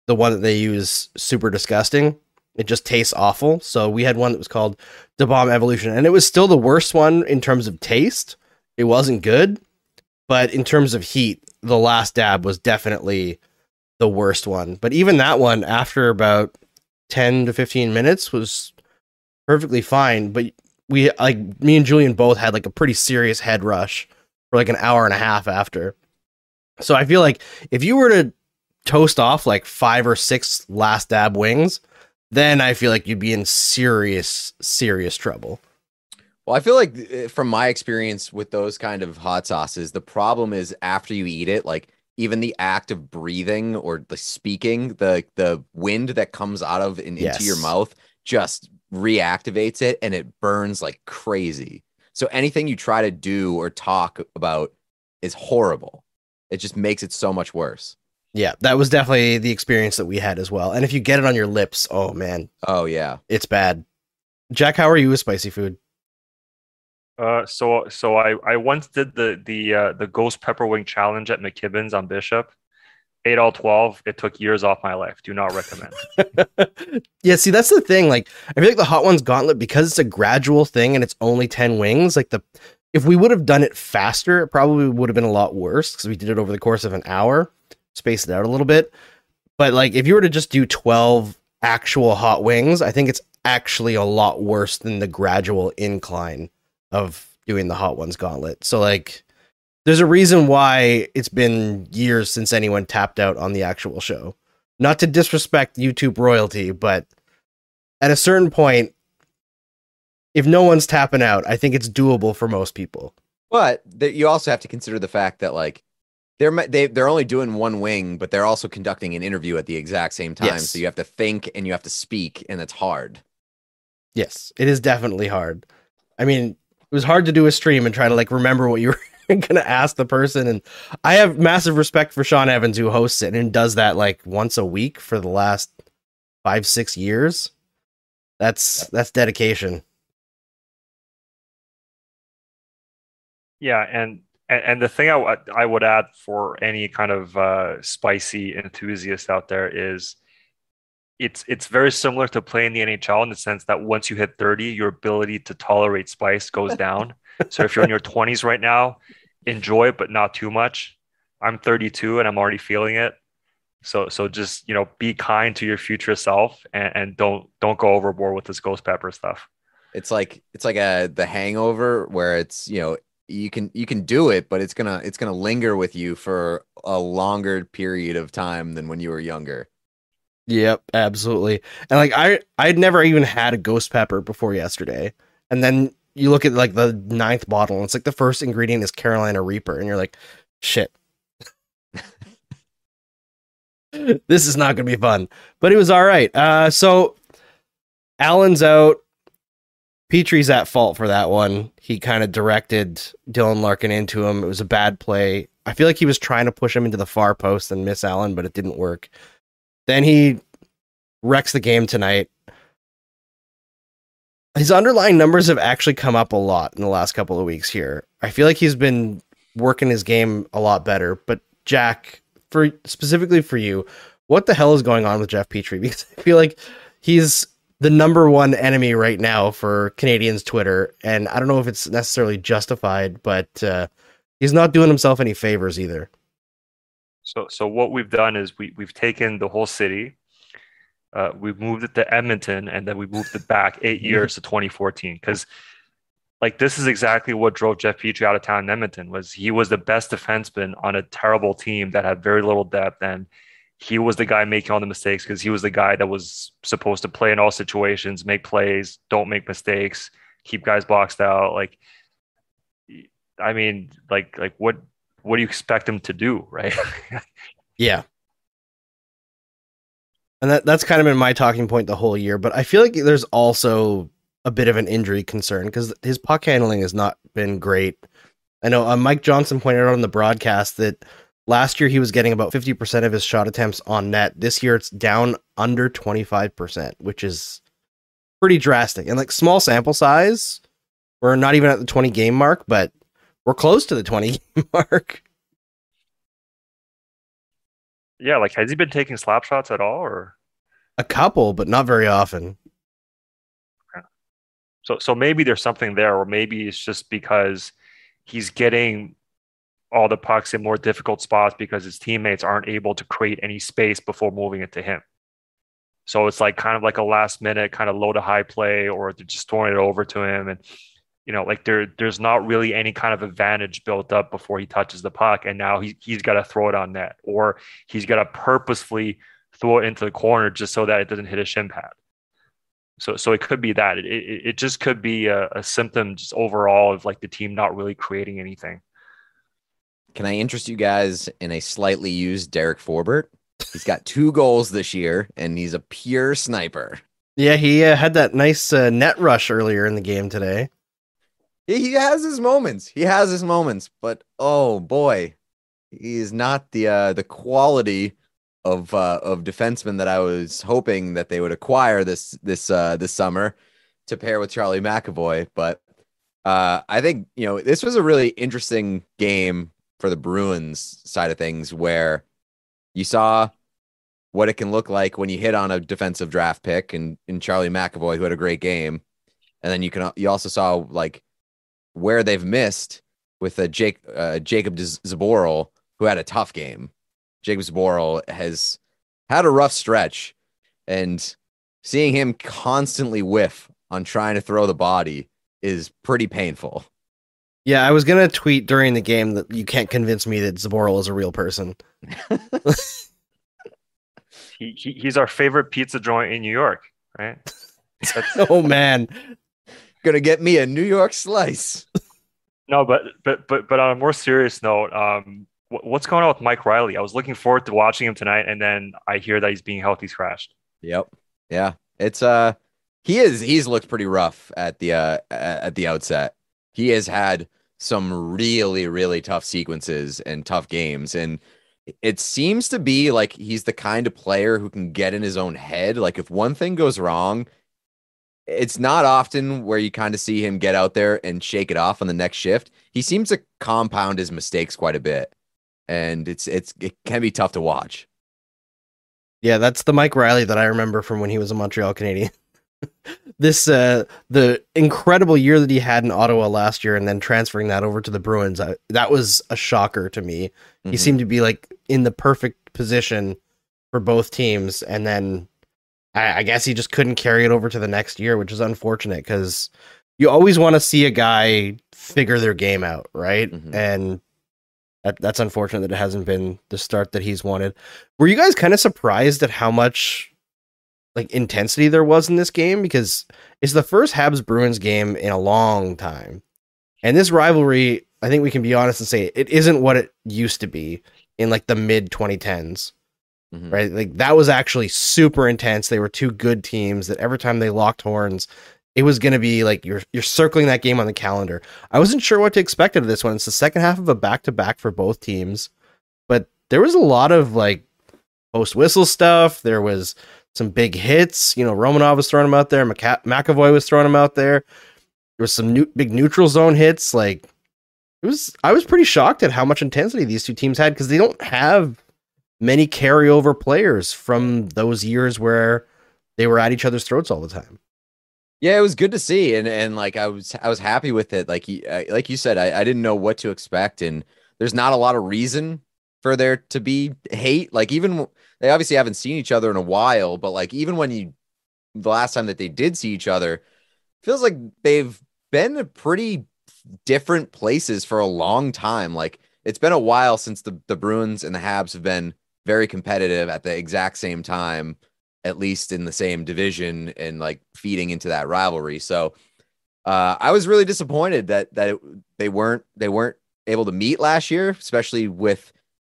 the one that they use super disgusting. It just tastes awful. So we had one that was called the Bomb Evolution, and it was still the worst one in terms of taste. It wasn't good, but in terms of heat, the last dab was definitely the worst one. But even that one, after about 10 to 15 minutes, was perfectly fine. But we, like, me and Julian both had like a pretty serious head rush for like an hour and a half after. So I feel like if you were to toast off like five or six last dab wings, then I feel like you'd be in serious, serious trouble. Well, I feel like uh, from my experience with those kind of hot sauces, the problem is after you eat it, like even the act of breathing or the speaking, the the wind that comes out of and into your mouth just reactivates it and it burns like crazy. So anything you try to do or talk about is horrible. It just makes it so much worse. Yeah, that was definitely the experience that we had as well. And if you get it on your lips, oh man, Oh yeah. it's bad. Jack, how are you with spicy food? Uh, so so I I once did the the uh, the ghost pepper wing challenge at McKibbin's on Bishop. Ate all twelve. It took years off my life. Do not recommend. (laughs) yeah, see, that's the thing. Like, I feel like the Hot Ones Gauntlet, because it's a gradual thing and it's only 10 wings, like, the if we would have done it faster, it probably would have been a lot worse because we did it over the course of an hour, spaced it out a little bit. But, like, if you were to just do 12 actual hot wings, I think it's actually a lot worse than the gradual incline of doing the Hot Ones Gauntlet. So, like, there's a reason why it's been years since anyone tapped out on the actual show not to disrespect YouTube royalty, but at a certain point, if no one's tapping out, I think it's doable for most people. But th- you also have to consider the fact that like they're they they're only doing one wing, but they're also conducting an interview at the exact same time. Yes. So you have to think and you have to speak, and it's hard. Yes, it is definitely hard. I mean, it was hard to do a stream and try to like remember what you were (laughs) going to ask the person. And I have massive respect for Sean Evans, who hosts it and does that like once a week for the last five, six years. That's that's dedication. Yeah, and and, the thing I, w- I would add for any kind of uh, spicy enthusiast out there is it's it's very similar to playing the NHL in the sense that once you hit 30, your ability to tolerate spice goes down. so if you're in your 20s right now, enjoy it, but not too much. I'm 32 and I'm already feeling it. So so just you know be kind to your future self and, and don't don't go overboard with this ghost pepper stuff. It's like it's like a the hangover where it's you know you can you can do it, but it's gonna it's gonna linger with you for a longer period of time than when you were younger. Yep, absolutely. And like I I'd never even had a ghost pepper before yesterday. And then you look at like the ninth bottle and it's like the first ingredient is Carolina Reaper and you're like, shit. (laughs) this is not to be fun. But it was all right. Uh so Allen's out. Petry's at fault for that one. He kind of directed Dylan Larkin into him. It was a bad play. I feel like he was trying to push him into the far post and miss Allen, but it didn't work. Then he wrecks the game tonight. His underlying numbers have actually come up a lot in the last couple of weeks here. I feel like he's been working his game a lot better. But Jack, for specifically for you, what the hell is going on with Jeff Petry? (laughs) Because I feel like he's the number one enemy right now for Canadiens Twitter, and I don't know if it's necessarily justified, but uh, he's not doing himself any favors either. So, so what we've done is we we've taken the whole city, uh, we've moved it to Edmonton, and then we moved it back eight (laughs) years to 2014. Because, like, this is exactly what drove Jeff Petry out of town in Edmonton. Was he was the best defenseman on a terrible team that had very little depth, and he was the guy making all the mistakes because he was the guy that was supposed to play in all situations, make plays, don't make mistakes, keep guys boxed out. Like, I mean, like, like what what do you expect him to do, right? (laughs) Yeah. And that that's kind of been my talking point the whole year. But I feel like there's also a bit of an injury concern because his puck handling has not been great. I know uh, Mike Johnson pointed out on the broadcast that last year he was getting about 50% of his shot attempts on net. This year it's down under 25%, which is pretty drastic. And like small sample size, we're not even at the 20 game mark, but we're close to the 20 game (laughs) mark. Yeah, like has he been taking slap shots at all, or A couple, but not very often. so? So maybe there's something there, or maybe it's just because he's getting all the pucks in more difficult spots because his teammates aren't able to create any space before moving it to him. So it's like kind of like a last minute kind of low to high play, or they're just throwing it over to him, and you know, like there there's not really any kind of advantage built up before he touches the puck, and now he he's got to throw it on net, or he's got to purposefully throw it into the corner just so that it doesn't hit a shin pad. So so it could be that it it, it just could be a, a symptom just overall of like the team not really creating anything. Can I interest you guys in a slightly used Derek Forbort? He's got two goals this year, and he's a pure sniper. Yeah, he uh, had that nice uh, net rush earlier in the game today. He, he has his moments. He has his moments, but oh boy, he is not the uh, the quality of uh, of defenseman that I was hoping that they would acquire this this uh, this summer to pair with Charlie McAvoy. But uh, I think you know this was a really interesting game for the Bruins side of things, where you saw what it can look like when you hit on a defensive draft pick and in Charlie McAvoy, who had a great game, and then you can you also saw like where they've missed with a Jake uh, Jacob Zboril, who had a tough game. Jacob Zboril has had a rough stretch, and seeing him constantly whiff on trying to throw the body is pretty painful. Yeah, I was gonna tweet during the game that you can't convince me that Zboril is a real person. (laughs) He, he he's our favorite pizza joint in New York, right? (laughs) Oh man, Gonna get me a New York slice. no, but but but but on a more serious note, um, wh- what's going on with Mike Reilly? I was looking forward to watching him tonight, and then I hear that he's being healthy scratched. Yep. Yeah. It's uh he is he's looked pretty rough at the uh at the outset. He has had some really really tough sequences and tough games and it seems to be like he's the kind of player who can get in his own head. Like if one thing goes wrong, it's not often where you kind of see him get out there and shake it off on the next shift. He seems to compound his mistakes quite a bit. And it's it's it can be tough to watch. Yeah, that's the Mike Reilly that I remember from when he was a Montreal Canadian. This uh the incredible year that he had in Ottawa last year and then transferring that over to the Bruins, I, that was a shocker to me. He Mhm. seemed to be like in the perfect position for both teams and then I, I guess he just couldn't carry it over to the next year, which is unfortunate because you always want to see a guy figure their game out, right? Mhm. And that, that's unfortunate that it hasn't been the start that he's wanted. Were you guys kind of surprised at how much like intensity there was in this game? Because it's the first Habs Bruins game in a long time. And this rivalry, I think we can be honest and say it isn't what it used to be in like the mid 2010s Mhm. right? Like that was actually super intense. They were two good teams that every time they locked horns, it was going to be like you're you're circling that game on the calendar. I wasn't sure what to expect out of this one. It's the second half of a back to back for both teams, but there was a lot of like post whistle stuff. There was some big hits. You know, Romanov was throwing them out there. McCa- McAvoy was throwing them out there. There was some new, big neutral zone hits. Like it was, I was pretty shocked at how much intensity these two teams had because they don't have many carryover players from those years where they were at each other's throats all the time. Yeah, it was good to see, and and like I was I was happy with it. Like you uh, I- like you said, I, I didn't know what to expect, and there's not a lot of reason for there to be hate. Like even they obviously haven't seen each other in a while, but like even when you the last time that they did see each other, feels like they've been pretty different places for a long time. Like it's been a while since the the Bruins and the Habs have been very competitive at the exact same time at least in the same division and like feeding into that rivalry. So uh, I was really disappointed that that it, they weren't they weren't able to meet last year, especially with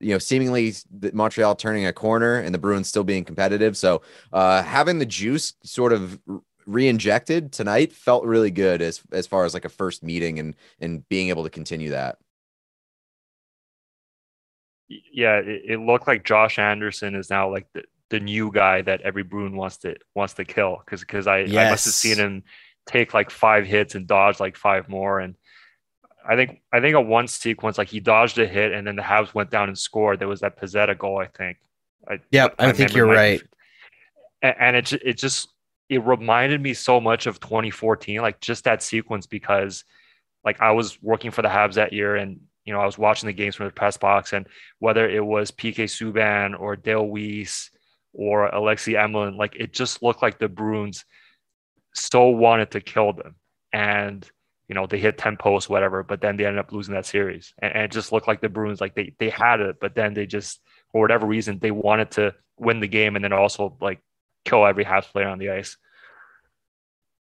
you know, seemingly Montreal turning a corner and the Bruins still being competitive. So uh, having the juice sort of re-injected tonight felt really good as as far as like a first meeting and and being able to continue that. Yeah, it, it looked like Josh Anderson is now like the, the new guy that every Bruin wants to wants to kill because because I, I must have seen him take like five hits and dodge like five more and I think I think a one sequence like he dodged a hit and then the Habs went down and scored. There was that Pezzetta goal, I think. I, yep, I think you're right. And, and it it just it reminded me so much of 2014, like just that sequence because like I was working for the Habs that year and you know I was watching the games from the press box and whether it was PK Subban or Dale Weise or Alexei Emelin, like it just looked like the Bruins so wanted to kill them. And you know, they hit 10 posts, whatever, but then they ended up losing that series. And, and, it just looked like the Bruins, like they they had it, but then they just, for whatever reason, they wanted to win the game and then also like kill every half player on the ice.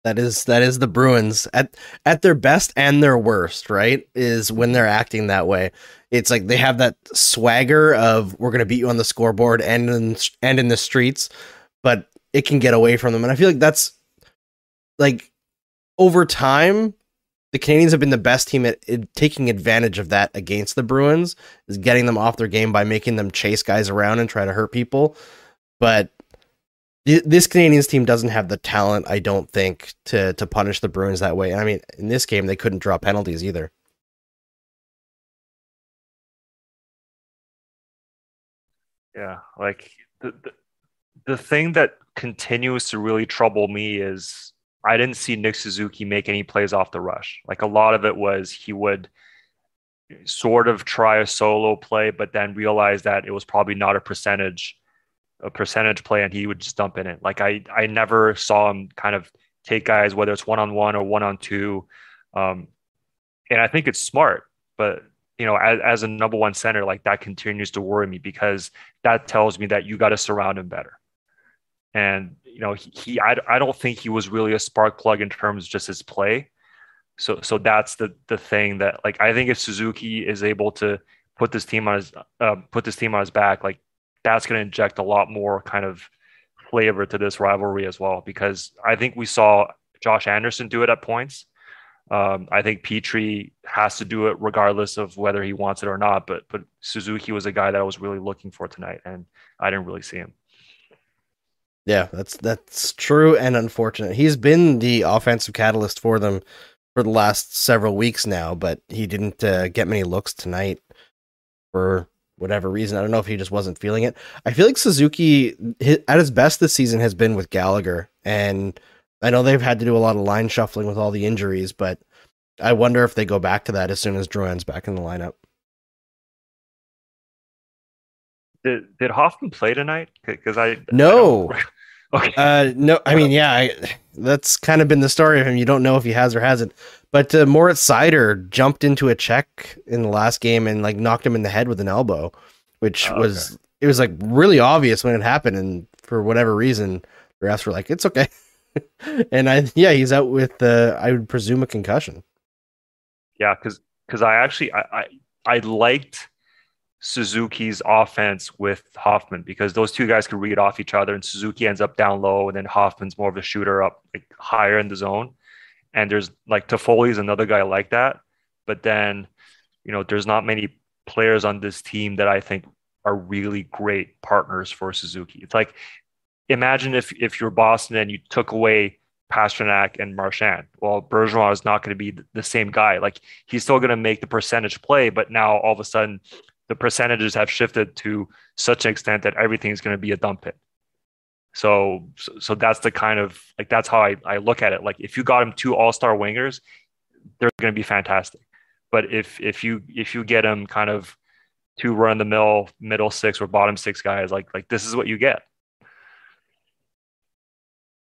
That is that is the Bruins at at their best and their worst, right? Is when they're acting that way. It's like they have that swagger of we're gonna beat you on the scoreboard and in and in the streets, but it can get away from them. And I feel like that's like over time, the Canadiens have been the best team at, at, taking advantage of that against the Bruins, is getting them off their game by making them chase guys around and try to hurt people. But th- this Canadiens team doesn't have the talent, I don't think, to to punish the Bruins that way. I mean, in this game, they couldn't draw penalties either. Yeah, like the, the the thing that continues to really trouble me is I didn't see Nick Suzuki make any plays off the rush. Like a lot of it was he would sort of try a solo play, but then realize that it was probably not a percentage a percentage play and he would just dump in it. Like I I never saw him kind of take guys whether it's one on one or one on two. Um, and I think it's smart, but you know, as, as a number one center, like that continues to worry me because that tells me that you got to surround him better. And you know, he, he I, I don't think he was really a spark plug in terms of just his play. So so that's the the thing that like I think if Suzuki is able to put this team on his uh, put this team on his back, like that's going to inject a lot more kind of flavor to this rivalry as well. Because I think we saw Josh Anderson do it at points. Um, I think Petry has to do it regardless of whether he wants it or not. But but Suzuki was a guy that I was really looking for tonight, and I didn't really see him. Yeah, that's that's true and unfortunate. He's been the offensive catalyst for them for the last several weeks now, but he didn't uh, get many looks tonight for whatever reason. I don't know if he just wasn't feeling it. I feel like Suzuki at his best this season has been with Gallagher, and I know they've had to do a lot of line shuffling with all the injuries, but I wonder if they go back to that as soon as Drouin's back in the lineup. Did did Hoffman play tonight? Because I no. I (laughs) okay. Uh, no, I mean, yeah, I, that's kind of been the story of him. You don't know if he has or hasn't. But uh, Moritz Seider jumped into a check in the last game and like knocked him in the head with an elbow, which oh, was it was like really obvious when it happened, and for whatever reason, the refs were like, "It's okay." (laughs) and I, yeah, he's out with uh, I would presume a concussion. Yeah, because because I actually I, I I liked Suzuki's offense with Hoffman because those two guys could read off each other, and Suzuki ends up down low, and then Hoffman's more of a shooter up like higher in the zone. And there's like Toffoli's another guy like that, but then you know there's not many players on this team that I think are really great partners for Suzuki. It's like imagine if if you're Boston and you took away Pastrnak and Marchand. Well, Bergeron is not going to be the same guy. Like he's still going to make the percentage play, but now all of a sudden the percentages have shifted to such an extent that everything is going to be a dump pit. So, so, so that's the kind of like that's how I, I look at it. Like if you got him two all star wingers, they're going to be fantastic. But if if you if you get him kind of two run the mill middle six or bottom six guys, like like this is what you get.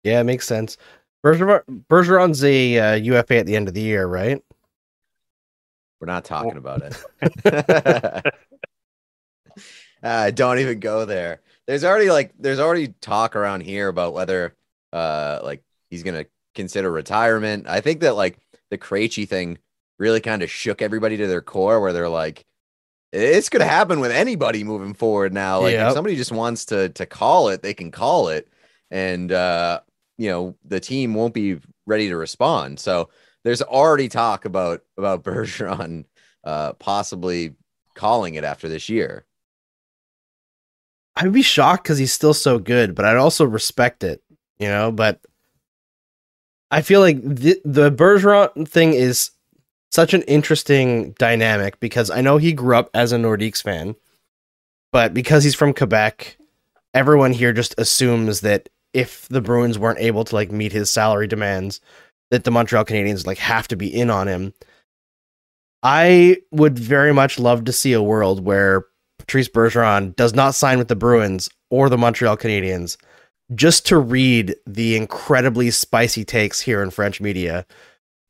Yeah, it makes sense. Bergeron, Bergeron's a uh, UFA at the end of the year, right? We're not talking about it. (laughs) (laughs) uh, don't even go there. There's already like there's already talk around here about whether uh like he's gonna consider retirement. I think that like the Krejci thing really kind of shook everybody to their core, where they're like, it's going to happen with anybody moving forward now. Like Yep. if somebody just wants to to call it, they can call it, and uh, you know the team won't be ready to respond. So there's already talk about about (laughs) Bergeron uh, possibly calling it after this year. I'd be shocked because he's still so good, but I'd also respect it, you know. But I feel like the, the Bergeron thing is such an interesting dynamic because I know he grew up as a Nordiques fan, but because he's from Quebec, everyone here just assumes that if the Bruins weren't able to like meet his salary demands, that the Montreal Canadiens like have to be in on him. I would very much love to see a world where Patrice Bergeron does not sign with the Bruins or the Montreal Canadiens just to read the incredibly spicy takes here in French media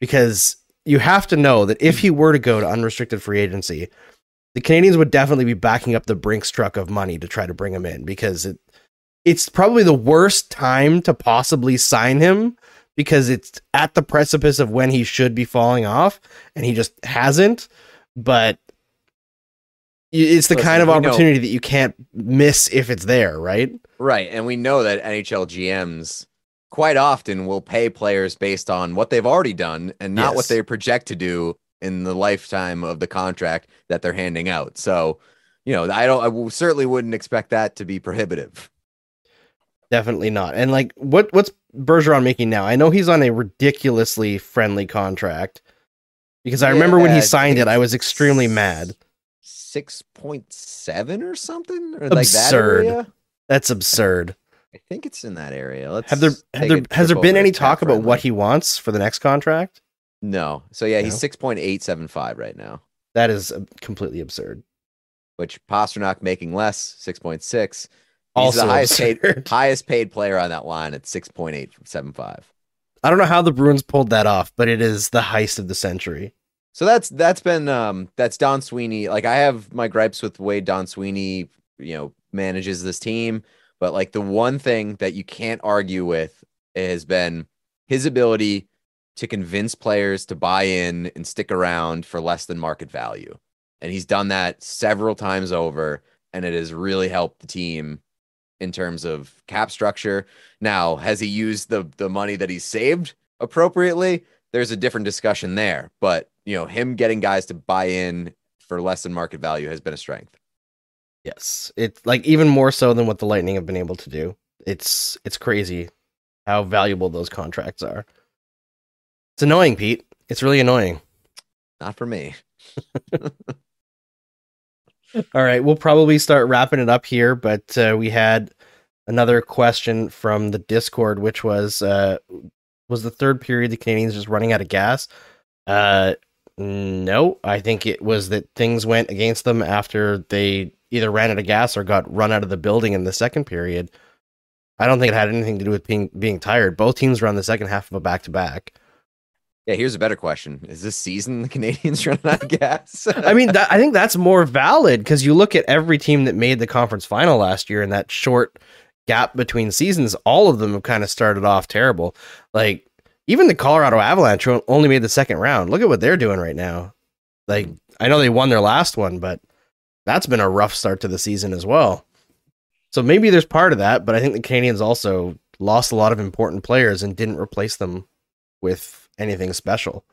because you have to know that if he were to go to unrestricted free agency, the Canadiens would definitely be backing up the Brinks truck of money to try to bring him in because it it's probably the worst time to possibly sign him because it's at the precipice of when he should be falling off and he just hasn't but it's the Listen, kind of we know- opportunity that you can't miss if it's there right Right. And we know that NHL GMs quite often will pay players based on what they've already done and not what they project to do in the lifetime of the contract that they're handing out. So, you know, I don't, I certainly wouldn't expect that to be prohibitive. Definitely not. And like, what what's Bergeron making now? I know he's on a ridiculously friendly contract because I remember when he signed it, I was extremely mad. 6.7 or something or like that Absurd. That's absurd. I think it's in that area. Let's Have there have there has there been any talk about what he wants for the next contract? No. So yeah, he's 6.875 right now. That is uh, completely absurd. which Pastrnak making less, 6.6. He's Also the highest paid, highest paid player on that line at 6.875. I don't know how the Bruins pulled that off, but it is the heist of the century. So that's that's been um that's Don Sweeney. Like I have my gripes with the way Don Sweeney, you know, manages this team, but like the one thing that you can't argue with has been his ability to convince players to buy in and stick around for less than market value. And he's done that several times over and it has really helped the team in terms of cap structure. Now, has he used the the money that he's saved appropriately? There's a different discussion there, but you know, him getting guys to buy in for less than market value has been a strength. Yes, it's like even more so than what the Lightning have been able to do. It's it's crazy how valuable those contracts are. It's annoying, Pete. It's really annoying. Not for me. (laughs) All right, we'll probably start wrapping it up here, but uh, we had another question from the Discord, which was uh, was the third period the Canadiens just running out of gas? Uh, no, I think it was that things went against them after they either ran out of gas or got run out of the building in the second period. I don't think it had anything to do with being being tired. Both teams were on the second half of a back to back. Yeah, here's a better question. Is this season the (laughs) Canadiens running out of gas? (laughs) I mean, that, I think that's more valid because you look at every team that made the conference final last year and that short gap between seasons, all of them have kind of started off terrible. Like even the Colorado Avalanche only made the second round. Look at what they're doing right now. Like hmm. I know they won their last one, but that's been a rough start to the season as well. So maybe there's part of that, but I think the Canadiens also lost a lot of important players and didn't replace them with anything special.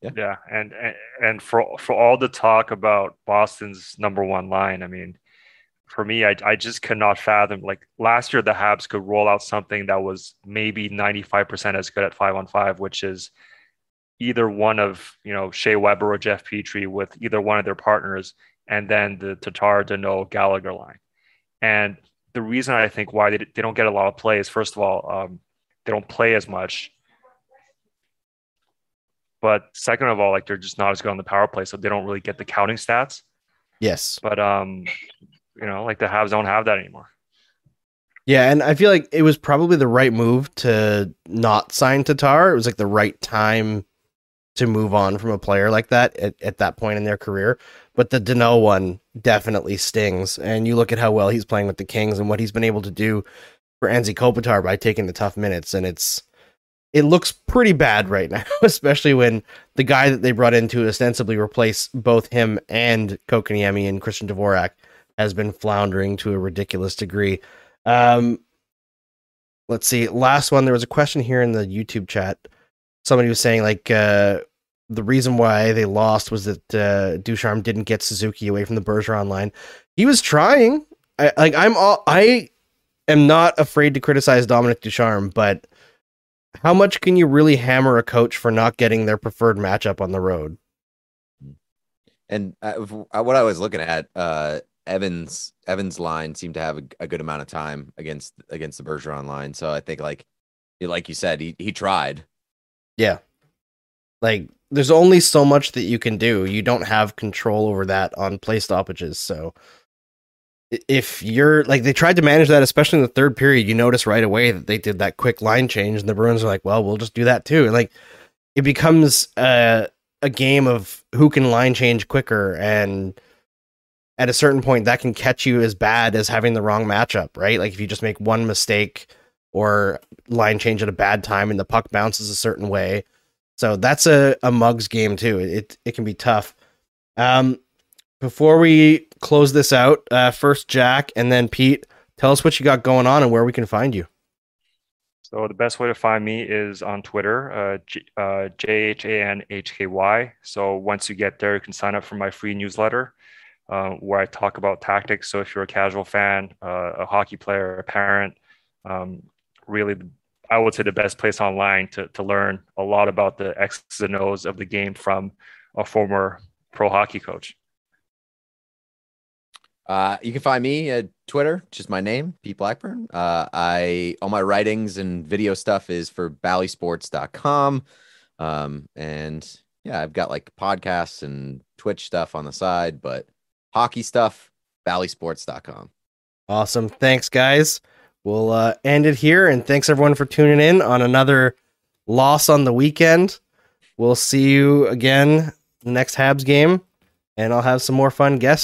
Yeah, and and- and for for all the talk about Boston's number one line, I mean, for me, I I just cannot fathom. Like last year, the Habs could roll out something that was maybe ninety five percent as good at five on five, which is either one of you know Shea Weber or Jeff Petry with either one of their partners, and then the Tatar, Danault, Gallagher line. And the reason I think why they, they don't get a lot of play is first of all, um, they don't play as much. But second of all, like they're just not as good on the power play, so they don't really get the counting stats. Yes. But um, you know, like the Habs don't have that anymore. Yeah, and I feel like it was probably the right move to not sign Tatar. It was like the right time to move on from a player like that at, at that point in their career. But the Danault one definitely stings. And you look at how well he's playing with the Kings and what he's been able to do for Anze Kopitar by taking the tough minutes. And it's it looks pretty bad right now, (laughs) especially when the guy that they brought in to ostensibly replace both him and Kotkaniemi and Christian Dvorak has been floundering to a ridiculous degree. Um, let's see. Last one. There was a question here in the YouTube chat. Somebody was saying like uh, the reason why they lost was that uh, Ducharme didn't get Suzuki away from the Bergeron line. He was trying. I, like I'm all I am not afraid to criticize Dominic Ducharme, but how much can you really hammer a coach for not getting their preferred matchup on the road? And uh, what I was looking at, uh, Evans Evans line seemed to have a, a, good amount of time against against the Bergeron line. So I think like like you said, he he tried. Yeah. Like there's only so much that you can do. You don't have control over that on play stoppages. So if you're like they tried to manage that, especially in the third period, you notice right away that they did that quick line change, and the Bruins are like, "Well, we'll just do that too." And like it becomes a a game of who can line change quicker, and at a certain point, that can catch you as bad as having the wrong matchup, right? Like if you just make one mistake or line change at a bad time, and the puck bounces a certain way. So that's a, a mugs game too. It it can be tough. Um, before we close this out, uh, first Jack and then Pete, tell us what you got going on and where we can find you. So the best way to find me is on Twitter, uh, uh, J-H-A-N-H-K-Y. So once you get there, you can sign up for my free newsletter uh, where I talk about tactics. So if you're a casual fan, uh, a hockey player, a parent, um, really, I would say the best place online to, to learn a lot about the X's and O's of the game from a former pro hockey coach. Uh, you can find me at Twitter, just my name, Pete Blackburn. Uh, I all my writings and video stuff is for ballysports.com. Um, and yeah, I've got like podcasts and Twitch stuff on the side, but hockey stuff, ballysports.com. Awesome. Thanks, guys. We'll uh, end it here. And thanks everyone for tuning in on another loss on the weekend. We'll see you again next Habs game, and I'll have some more fun guests.